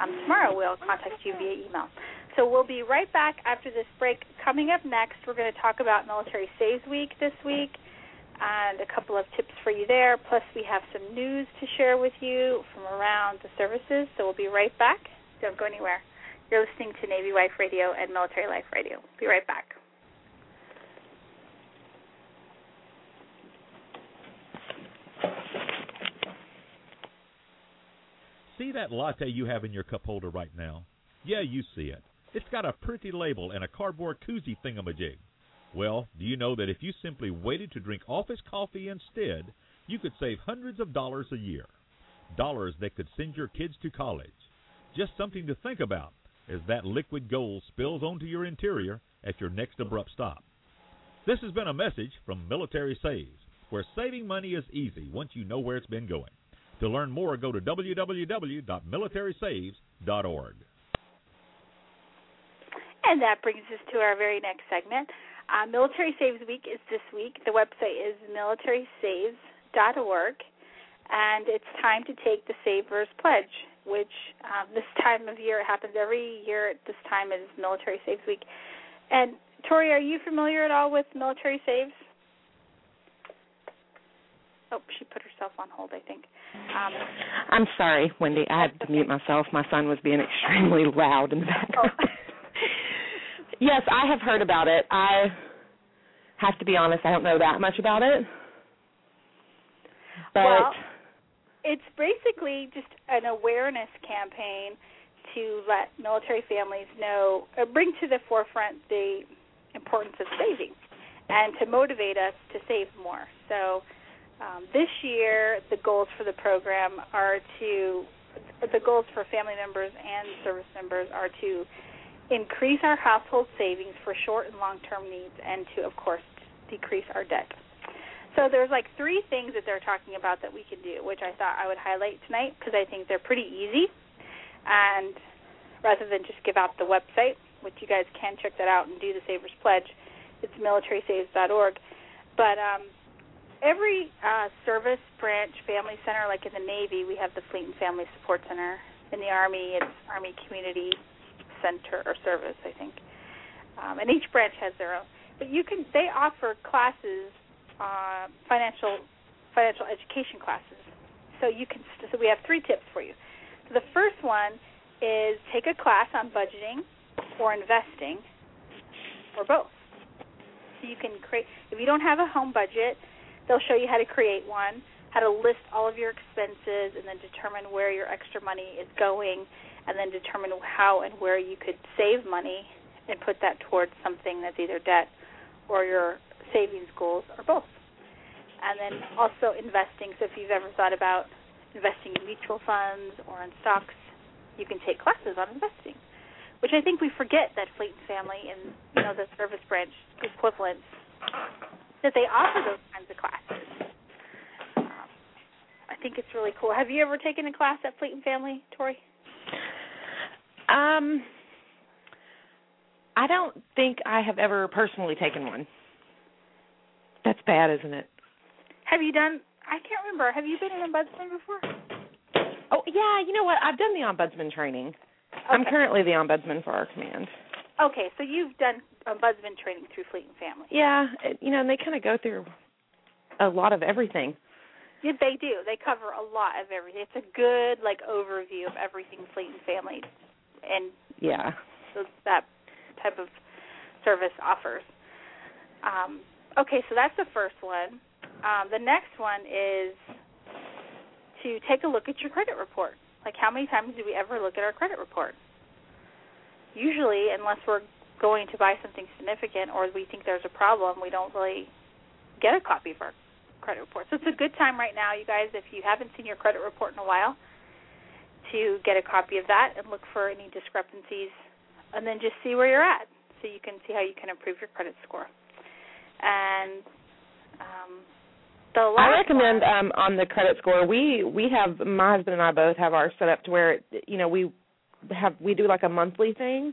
Um, tomorrow we'll contact you via email. So we'll be right back after this break. Coming up next, we're going to talk about Military Saves Week this week and a couple of tips for you there. Plus, we have some news to share with you from around the services. So we'll be right back. Don't go anywhere. You're listening to Navy Wife Radio and Military Life Radio. Be right back. See that latte you have in your cup holder right now? Yeah, you see it. It's got a pretty label and a cardboard koozie thingamajig. Well, do you know that if you simply waited to drink office coffee instead, you could save hundreds of dollars a year? Dollars that could send your kids to college. Just something to think about as that liquid gold spills onto your interior at your next abrupt stop. This has been a message from Military Saves, where saving money is easy once you know where it's been going. To learn more, go to www.militarysaves.org. And that brings us to our very next segment. Uh, Military Saves Week is this week. The website is militarysaves.org, and it's time to take the Savers Pledge which um, this time of year it happens every year at this time is Military Saves Week. And Tori, are you familiar at all with Military Saves? Oh, she put herself on hold, I think. Um, I'm sorry, Wendy. I had to okay. mute myself. My son was being extremely loud in the background. Oh. <laughs> yes, I have heard about it. I have to be honest, I don't know that much about it. But well, it's basically just an awareness campaign to let military families know, uh, bring to the forefront the importance of saving, and to motivate us to save more. So, um, this year, the goals for the program are to, the goals for family members and service members are to increase our household savings for short and long term needs, and to, of course, decrease our debt. So there's like three things that they're talking about that we can do, which I thought I would highlight tonight because I think they're pretty easy. And rather than just give out the website, which you guys can check that out and do the Savers Pledge, it's militarysaves.org. But um, every uh, service branch family center, like in the Navy, we have the Fleet and Family Support Center. In the Army, it's Army Community Center or Service, I think. Um, and each branch has their own. But you can they offer classes uh, financial financial education classes. So you can so we have three tips for you. So the first one is take a class on budgeting or investing or both. So you can create if you don't have a home budget, they'll show you how to create one, how to list all of your expenses and then determine where your extra money is going and then determine how and where you could save money and put that towards something that's either debt or your savings goals or both. And then also investing. So if you've ever thought about investing in mutual funds or in stocks, you can take classes on investing, which I think we forget that Fleet and Family and you know the service branch equivalents that they offer those kinds of classes. Um, I think it's really cool. Have you ever taken a class at Fleet and Family, Tori? Um, I don't think I have ever personally taken one. That's bad, isn't it? Have you done? I can't remember. Have you been an ombudsman before? Oh yeah, you know what? I've done the ombudsman training. Okay. I'm currently the ombudsman for our command. Okay, so you've done ombudsman training through Fleet and Family. Yeah, you know, and they kind of go through a lot of everything. Yeah, they do. They cover a lot of everything. It's a good like overview of everything Fleet and Family, and yeah, that type of service offers. Um, Okay, so that's the first one. Um, the next one is to take a look at your credit report. Like, how many times do we ever look at our credit report? usually, unless we're going to buy something significant or we think there's a problem, we don't really get a copy of our credit report. So it's a good time right now, you guys, if you haven't seen your credit report in a while, to get a copy of that and look for any discrepancies and then just see where you're at so you can see how you can improve your credit score. And um, the last I recommend um on the credit score we we have my husband and I both have ours set up to where you know we have we do like a monthly thing.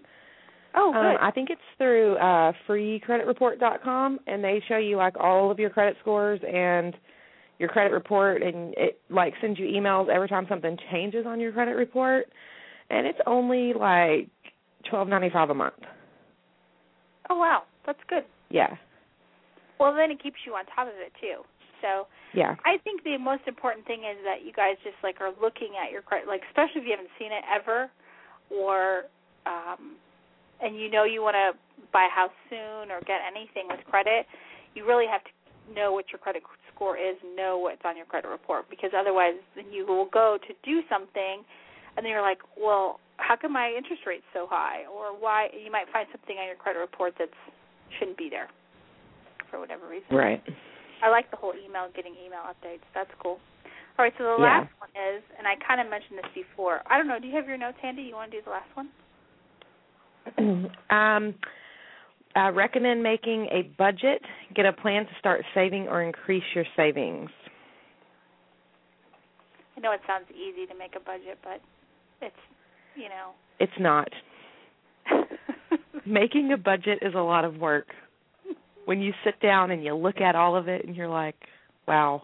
Oh, good. Um, I think it's through uh freecreditreport.com and they show you like all of your credit scores and your credit report and it like sends you emails every time something changes on your credit report and it's only like twelve ninety five a month. oh wow, that's good. Yeah. Well, then it keeps you on top of it too. So Yeah. I think the most important thing is that you guys just like are looking at your credit, like especially if you haven't seen it ever, or um, and you know you want to buy a house soon or get anything with credit. You really have to know what your credit score is, know what's on your credit report, because otherwise, then you will go to do something, and then you're like, well, how come my interest rate's so high, or why? You might find something on your credit report that shouldn't be there for whatever reason. Right. I like the whole email, getting email updates. That's cool. All right, so the Yeah. last one is, and I kind of mentioned this before. I don't know. Do you have your notes handy? You want to do the last one? <clears throat> um I recommend making a budget, get a plan to start saving or increase your savings. I know it sounds easy to make a budget, but it's, you know. It's not. <laughs> Making a budget is a lot of work. When you sit down and you look at all of it and you're like, wow.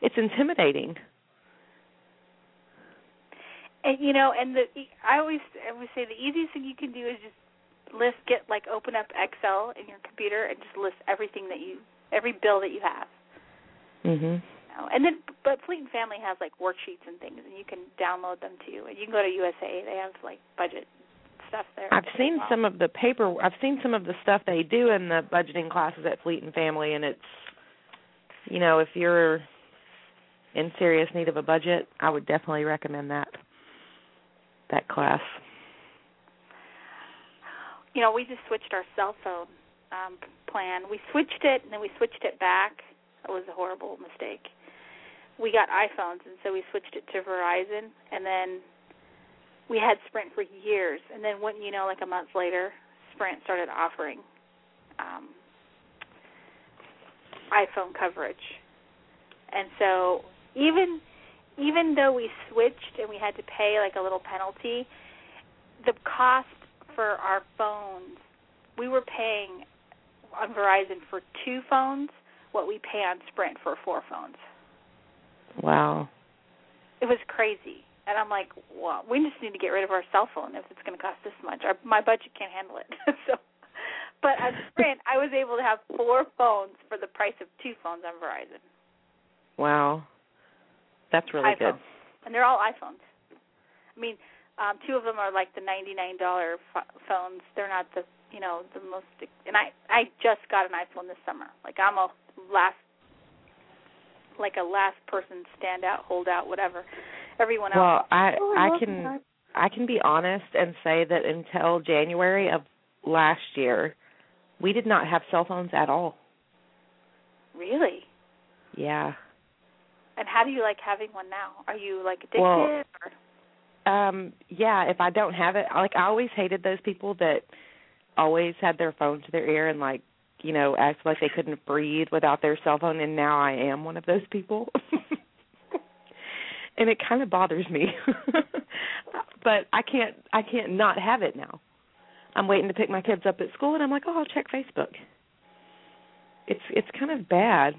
It's intimidating. and you know, and the I always I always say the easiest thing you can do is just list get like open up Excel in your computer and just list everything that you every bill that you have. Mhm. You know? And then but Fleet and Family has like worksheets and things and you can download them too. And you can go to USA, they have like budget stuff there. I've seen well. some of the paper I've seen some of the stuff they do in the budgeting classes at Fleet and Family and it's you know, if you're in serious need of a budget, I would definitely recommend that that class. You know, we just switched our cell phone um plan. We switched it and then we switched it back. That was a horrible mistake. We got iPhones and so we switched it to Verizon and then we had Sprint for years and then when you know like a month later Sprint started offering um iPhone coverage. And so even even though we switched and we had to pay like a little penalty, the cost for our phones, we were paying on Verizon for two phones what we pay on Sprint for four phones. Wow. It was crazy. And I'm like, well, we just need to get rid of our cell phone if it's going to cost this much. Our, my budget can't handle it. <laughs> so, but on Sprint, I was able to have four phones for the price of two phones on Verizon. Wow. That's really iPhone. good. and they're all iPhones. I mean, um, two of them are like the ninety-nine dollar f- phones. They're not the you know the most. And I I just got an iPhone this summer. Like I'm a last like a last person standout, holdout, whatever. Everyone else. Well, I Oh, I love can that. I can be honest and say that until January of last year, we did not have cell phones at all. Really. Yeah. And how do you like having one now? Are you like addicted? Well, or? Um yeah, if I don't have it, like I always hated those people that always had their phone to their ear and like, you know, act like they couldn't breathe without their cell phone and now I am one of those people. <laughs> and it kind of bothers me. <laughs> but I can't I can't not have it now. I'm waiting to pick my kids up at school and I'm like, "Oh, I'll check Facebook." It's it's kind of bad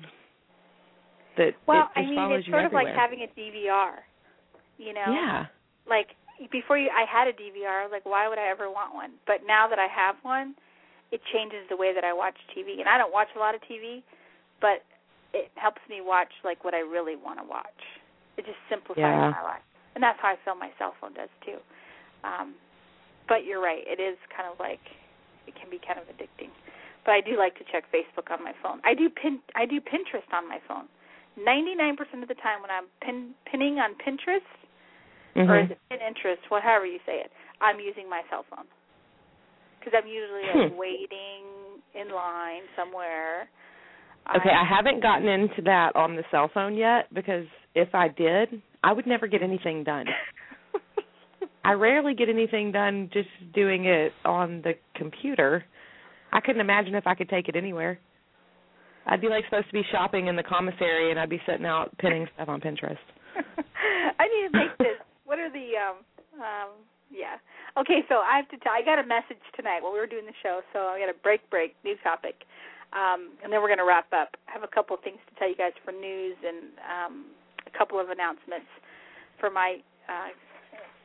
that Well, it I mean, it's sort of like having a DVR. You know. Yeah. Like before you I had a DVR, I was like why would I ever want one? But now that I have one, it changes the way that I watch TV. And I don't watch a lot of TV, but it helps me watch like what I really want to watch. It just simplifies Yeah. my life. And that's how I feel my cell phone does too. Um but you're right, it is kind of like it can be kind of addicting. But I do like to check Facebook on my phone. I do pin I do Pinterest on my phone. 99% of the time when I'm pin pinning on Pinterest, or Mhm. is it Pinterest, whatever you say it, I'm using my cell phone. because I'm usually like hmm. waiting in line somewhere. Okay, I, I haven't gotten into that on the cell phone yet because if I did, I would never get anything done. I rarely get anything done just doing it on the computer. I couldn't imagine if I could take it anywhere. I'd be like supposed to be shopping in the commissary and I'd be sitting out pinning stuff on Pinterest. <laughs> I need to make this. What are the um um yeah. Okay, so I have to tell I got a message tonight while we were doing the show, so I got a break break, new topic. Um and then we're gonna wrap up. I have a couple of things to tell you guys for news and um a couple of announcements for my uh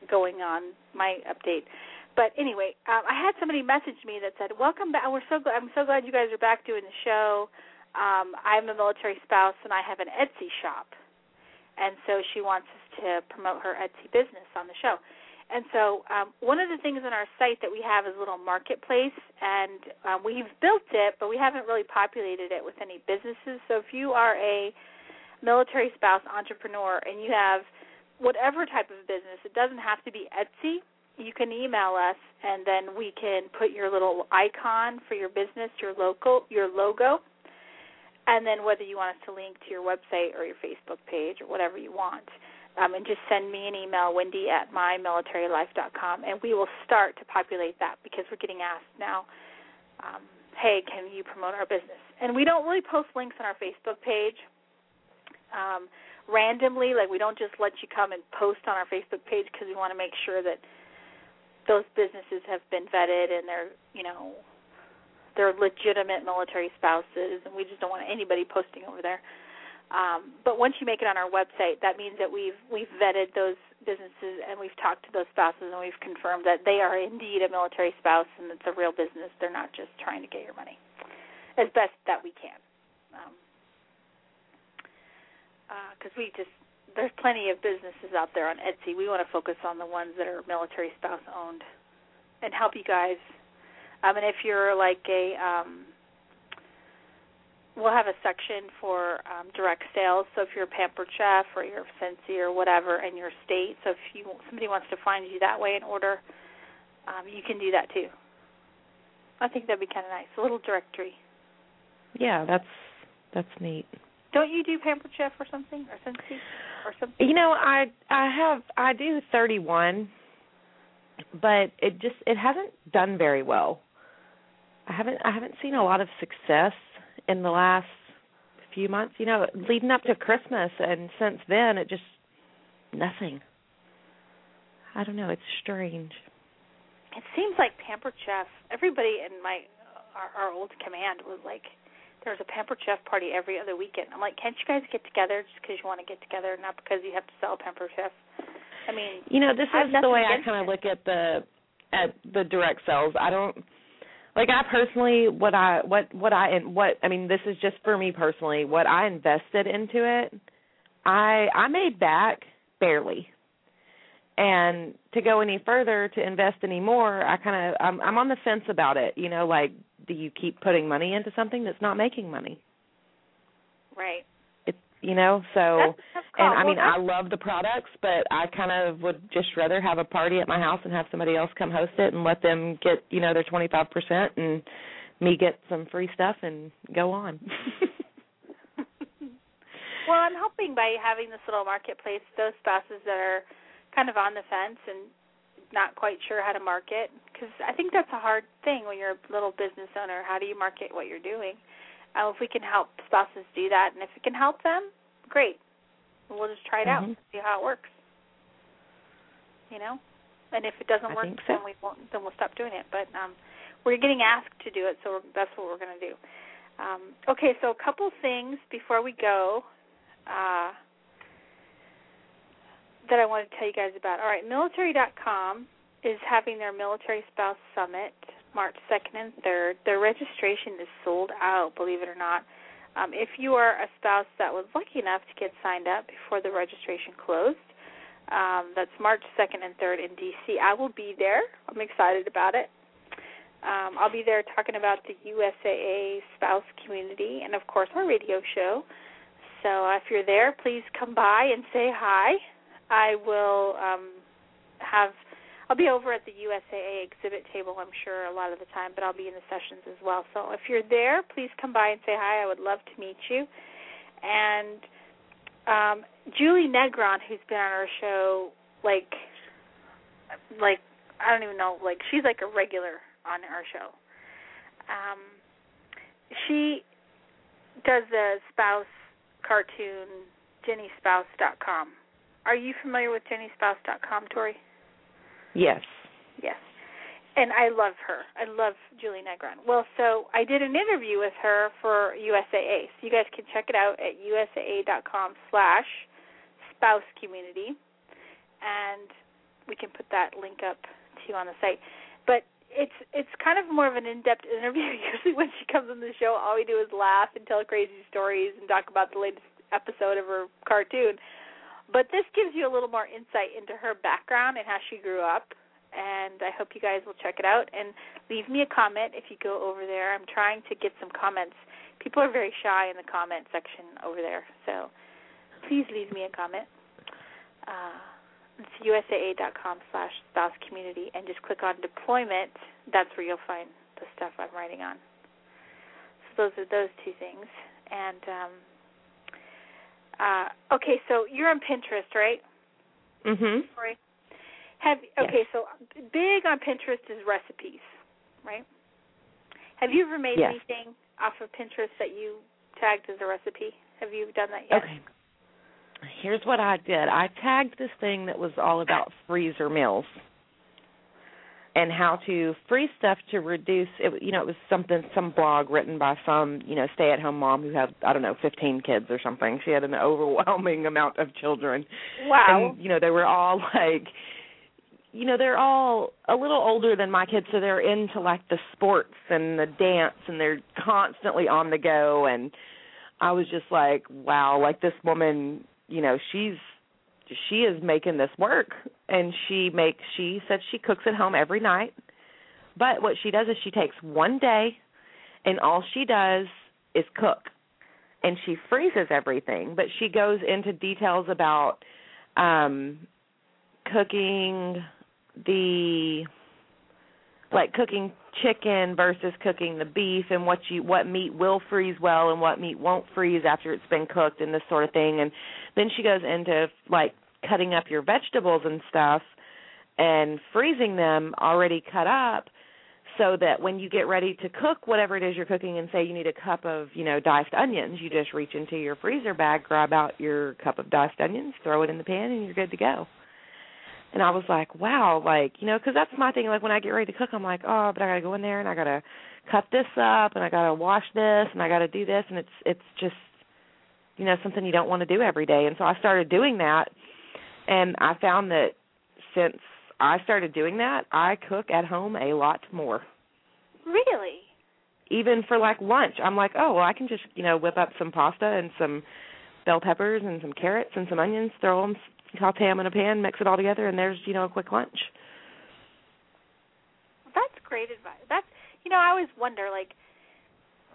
going on my update. But anyway, um, I had somebody message me that said, "Welcome back. We're so glad. I'm so glad you guys are back doing the show um, I'm a military spouse and I have an Etsy shop. And so she wants us to promote her Etsy business on the show. And so um, one of the things on our site that we have is a little marketplace, and um, we've built it, but we haven't really populated it with any businesses. So if you are a military spouse entrepreneur and you have whatever type of business, it doesn't have to be Etsy. You can email us, and then we can put your little icon for your business, your local, your logo, and then whether you want us to link to your website or your Facebook page or whatever you want. Um, and just send me an email, Wendy at mymilitarylife.com, and we will start to populate that because we're getting asked now, um, hey, can you promote our business? And we don't really post links on our Facebook page um, randomly. Like we don't just let you come and post on our Facebook page because we want to make sure that those businesses have been vetted and they're, you know, they're legitimate military spouses, and we just don't want anybody posting over there. Um, but once you make it on our website, that means that we've we've vetted those businesses and we've talked to those spouses and we've confirmed that they are indeed a military spouse and it's a real business. They're not just trying to get your money, as best that we can. Because um, uh, we just there's plenty of businesses out there on Etsy. We want to focus on the ones that are military spouse owned and help you guys um, and if you're like a, um, we'll have a section for um, direct sales. So if you're a Pampered Chef or you're a Scentsy or whatever in your state, so if you somebody wants to find you that way and order, um, you can do that too. I think that'd be kind of nice. A little directory. Yeah, that's that's neat. Don't you do Pampered Chef or something or Scentsy or something? You know, I I have I do 31, but it just it hasn't done very well. I haven't I haven't seen a lot of success in the last few months. You know, leading up to Christmas, and since then, it just nothing. I don't know. It's strange. It seems like Pampered Chef. Everybody in my our, our old command was like, there's a Pampered Chef party every other weekend. I'm like, can't you guys get together just because you want to get together, not because you have to sell Pampered Chef? I mean, you know, this is the way I kind of look at the at the direct sales. I don't like I personally what I what what I and what I mean this is just for me personally what I invested into it I I made back barely. And to go any further to invest any more I kind of I'm I'm on the fence about it you know like do you keep putting money into something that's not making money? Right you know? So and i mean i love the products but i kind of would just rather have a party at my house and have somebody else come host it and let them get you know their twenty five percent and me get some free stuff and go on. <laughs> Well i'm hoping by having this little marketplace those spouses that are kind of on the fence and not quite sure how to market because i think that's a hard thing when you're a little business owner. How do you market what you're doing uh, if we can help spouses do that, and if it can help them, great. We'll just try it mm-hmm. out, see how it works. You know, and if it doesn't I work, so. then we won't. Then we'll stop doing it. But um, we're getting asked to do it, so that's what we're going to do. Um, okay, so a couple things before we go uh, that I want to tell you guys about. All right, military.com is having their Military Spouse Summit March 2nd and 3rd. Their registration is sold out, believe it or not. Um, if you are a spouse that was lucky enough to get signed up before the registration closed, um, that's March 2nd and 3rd in D.C. I will be there. I'm excited about it. Um, I'll be there talking about the USAA spouse community and, of course, our radio show. So uh, if you're there, please come by and say hi. I will um, have I'll be over at the USAA exhibit table, I'm sure, a lot of the time, but I'll be in the sessions as well. So if you're there, please come by and say hi. I would love to meet you. And um, Julie Negron, who's been on our show, like, like I don't even know, like she's like a regular on our show. Um, she does the spouse cartoon jennyspouse.com. Are you familiar with jennyspouse.com, Tori? Yes. Yes. And I love her. I love Julie Negron. Well, so I did an interview with her for USAA. So you guys can check it out at usaa.com slash spouse community. And we can put that link up to on the site. But it's it's kind of more of an in-depth interview. <laughs> Usually when she comes on the show, all we do is laugh and tell crazy stories and talk about the latest episode of her cartoon. But this gives you a little more insight into her background and how she grew up. And I hope you guys will check it out and leave me a comment if you go over there. I'm trying to get some comments. People are very shy in the comment section over there, so please leave me a comment. Uh, it's usaa.com slash spouse community and just click on deployment. That's where you'll find the stuff I'm writing on. So those are those two things. And um, uh, okay, so you're on Pinterest, right? Mhm. Right. Have okay, so big on Pinterest is recipes, right? Have you ever made Yes. anything off of Pinterest that you tagged as a recipe? Have you done that yet? Okay. Here's what I did. I tagged this thing that was all about freezer meals and how to freeze stuff to reduce it you know it was something some blog written by some you know stay at home mom who had i don't know 15 kids or something. She had an overwhelming <laughs> amount of children. Wow. and you know they were all like you know they're all a little older than my kids so they're into like the sports and the dance and they're constantly on the go. And i was just like wow like this woman you know she's she is making this work and she makes she said she cooks at home every night. But what she does is she takes one day and all she does is cook. And she freezes everything but she goes into details about um cooking the like cooking chicken versus cooking the beef and what you what meat will freeze well and what meat won't freeze after it's been cooked and this sort of thing. And then she goes into like cutting up your vegetables and stuff and freezing them already cut up so that when you get ready to cook whatever it is you're cooking and say you need a cup of you know diced onions you just reach into your freezer bag grab out your cup of diced onions throw it in the pan and you're good to go and I was like, wow, like, you know, because that's my thing. Like, when I get ready to cook, I'm like, oh, but I got to go in there and I got to cut this up and I got to wash this and I got to do this. And it's, it's just, you know, something you don't want to do every day. And so I started doing that. And I found that since I started doing that, I cook at home a lot more. Really? Even for like lunch, I'm like, oh, well, I can just, you know, whip up some pasta and some bell peppers and some carrots and some onions, throw them, saute them in a pan, mix it all together, and there's, you know, a quick lunch. That's great advice. That's you know, I always wonder like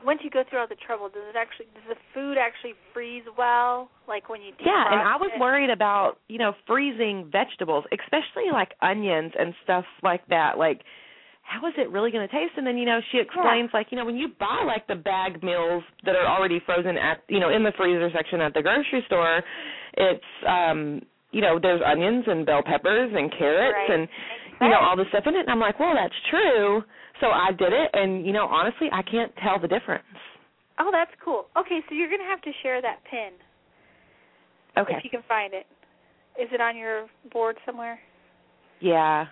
once you go through all the trouble, does it actually does the food actually freeze well? Like when you Yeah, and I was it? worried about, you know, freezing vegetables, especially like onions and stuff like that. Like how is it really going to taste? And then, you know, she explains like, you know, when you buy like the bag meals that are already frozen at, you know, in the freezer section at the grocery store, it's um, you know, there's onions and bell peppers and carrots Right. and you know all the stuff in it. And I'm like, well, that's true. So I did it, and you know, honestly, I can't tell the difference. Oh, that's cool. Okay, so you're gonna have to share that pin Okay. if you can find it. Is it on your board somewhere? Yeah.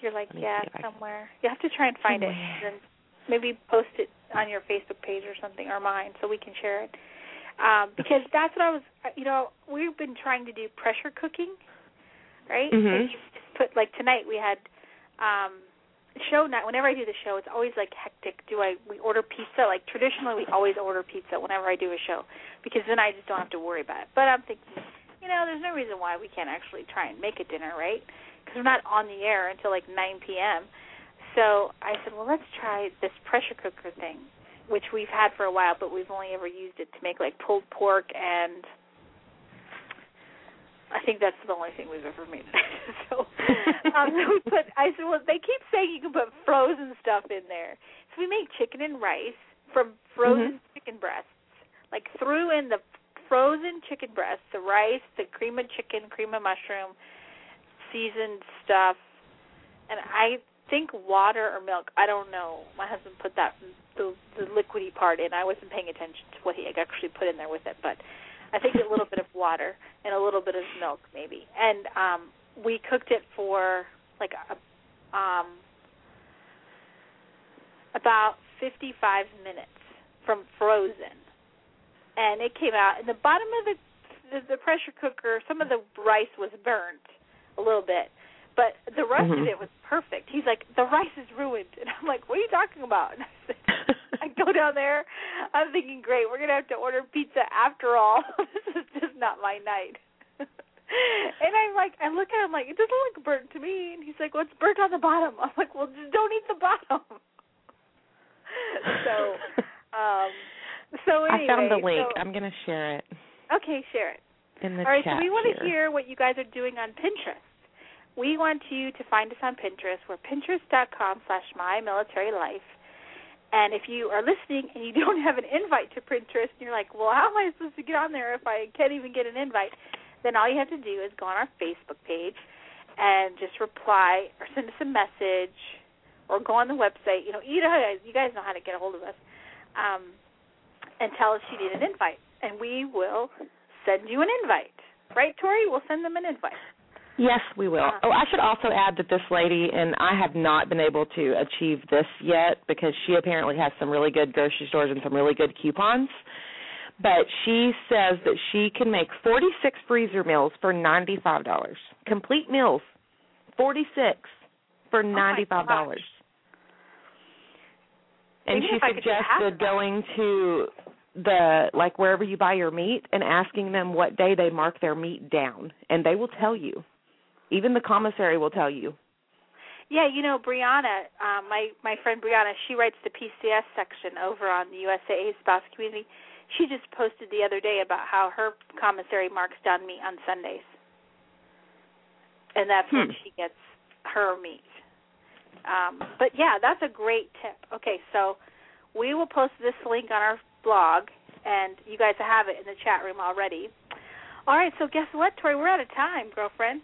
You're like, yeah, see if I can- somewhere. You have to try and find it, and maybe post it on your Facebook page or something, or mine, so we can share it. Um, because that's what I was. You know, we've been trying to do pressure cooking, right? Mhm. And you just put like tonight we had um show night. Whenever I do the show, it's always like hectic. Do I we order pizza? Like traditionally, we always order pizza whenever I do a show because then I just don't have to worry about it. But I'm thinking, you know, there's no reason why we can't actually try and make a dinner, right? Because we're not on the air until like 9 p.m. So I said, well, let's try this pressure cooker thing, which we've had for a while, but we've only ever used it to make like pulled pork and I think that's the only thing we've ever made. <laughs> so, <laughs> um, we put. I said, well, they keep saying you can put frozen stuff in there. So we make chicken and rice from frozen Mhm. chicken breasts. Like threw in the frozen chicken breasts, the rice, the cream of chicken, cream of mushroom, seasoned stuff, and I think water or milk. I don't know. My husband put that the the liquidy part in. I wasn't paying attention to what he actually put in there with it, but I think a little bit of water and a little bit of milk maybe. And um we cooked it for like a, um about 55 minutes from frozen. And it came out and the bottom of the the, the pressure cooker, some of the rice was burnt a little bit, but the rest of Mhm. it was perfect. He's like, "The rice is ruined." <laughs> And I'm like, "What are you talking about?" <laughs> And I said, <laughs> go down there. I'm thinking, great, we're gonna have to order pizza after all. <laughs> this is just not my night. <laughs> and I'm like, I look at him like, it doesn't look burnt to me. And he's like, well, it's burnt on the bottom. I'm like, well, just don't eat the bottom. so, um, so anyway, I found the link. so- I'm going to share it okay, share it. in the All right, chat so we want to hear what you guys are doing on Pinterest. We want you to find us on Pinterest. We're pinterest.com slash my military life. And if you are listening and you <laughs> don't have an invite to Pinterest and you're like, well, how am I supposed to get on there if I can't even get an invite? Then all you have to do is go on our Facebook page and just reply or send us a message or go on the website. You know, you know, you guys know how to get a hold of us. Um, and tell us you need an invite, and we will send you an invite. Right, Tori? We'll send them an invite. Yes, we will. Uh, Oh, I should also add that this lady and I have not been able to achieve this yet because she apparently has some really good grocery stores and some really good coupons. But she says that she can make 46 freezer meals for $95. Complete meals. 46 for $95. gosh. and Maybe she if I could do half of suggested going to the like wherever you buy your meat and asking them what day they mark their meat down and they will tell you. Even the commissary will tell you. Yeah, you know, Brianna, um, my my friend Brianna, she writes the PCS section over on the USAA spouse community. She just posted the other day about how her commissary marks down meat on Sundays, and that's when Hmm. she gets her meat. Um, but yeah, that's a great tip. Okay, so we will post this link on our blog, and you guys have it in the chat room already. All right, so guess what, Tori? We're out of time, girlfriend.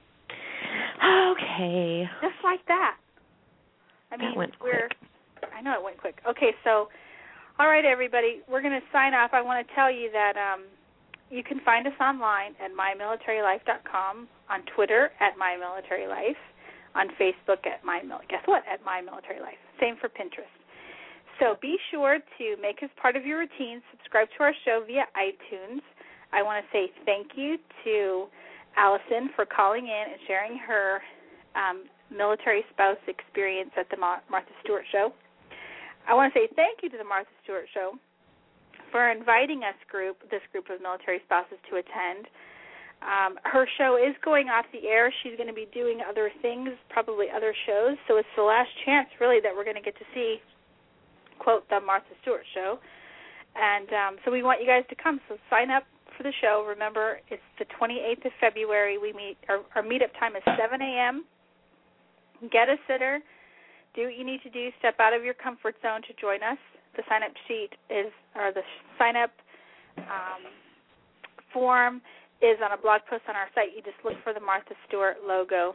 <gasps> Okay. Just like that. I That mean, went we're. quick. I know it went quick. Okay, so, all right, everybody, we're going to sign off. I want to tell you that um, you can find us online at mymilitarylife.com, on Twitter at mymilitarylife, on Facebook at my guess what at my military life. Same for Pinterest. So be sure to make us part of your routine. Subscribe to our show via iTunes. I want to say thank you to Allison for calling in and sharing her um, military spouse experience at the Ma- Martha Stewart Show. I want to say thank you to the Martha Stewart Show for inviting us group this group of military spouses to attend. Um, her show is going off the air. She's going to be doing other things, probably other shows. So it's the last chance, really, that we're going to get to see, quote, the Martha Stewart Show. And um, so we want you guys to come. So sign up for the show. Remember, it's the 28th of February. We meet. Our, our meetup time is 7 a.m. Get a sitter. Do what you need to do. Step out of your comfort zone to join us. The sign up sheet is, or the sign up um, form is on a blog post on our site. You just look for the Martha Stewart logo.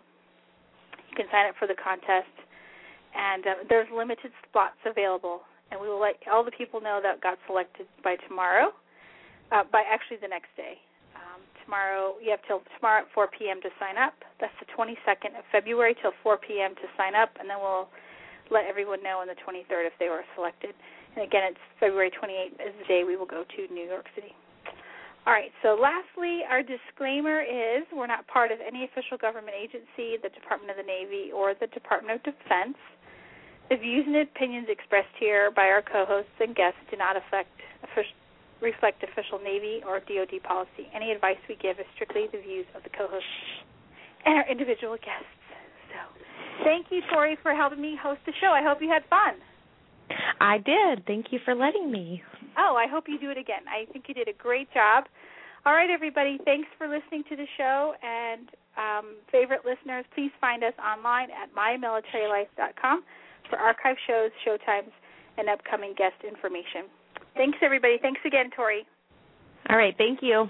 You can sign up for the contest, and uh, there's limited spots available. And we will let all the people know that got selected by tomorrow, uh, by actually the next day. Um, tomorrow, you have till tomorrow at 4 p.m. to sign up. That's the 22nd of February till 4 p.m. to sign up, and then we'll let everyone know on the 23rd if they were selected. And again, it's February 28th is the day we will go to New York City. All right, so lastly, our disclaimer is we're not part of any official government agency, the Department of the Navy, or the Department of Defense. The views and opinions expressed here by our co-hosts and guests do not affect, reflect official Navy or DoD policy. Any advice we give is strictly the views of the co-hosts and our individual guests. So, thank you, Tori, for helping me host the show. I hope you had fun. I did. Thank you for letting me. Oh, I hope you do it again. I think you did a great job. All right, everybody. Thanks for listening to the show. And um, favorite listeners, please find us online at mymilitarylife.com for archive shows, showtimes, and upcoming guest information. Thanks, everybody. Thanks again, Tori. All right. Thank you.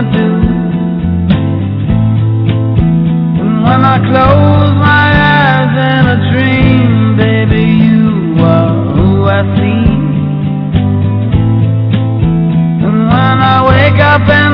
Do. And when I close my eyes in a dream, baby, you are who I see. And when I wake up and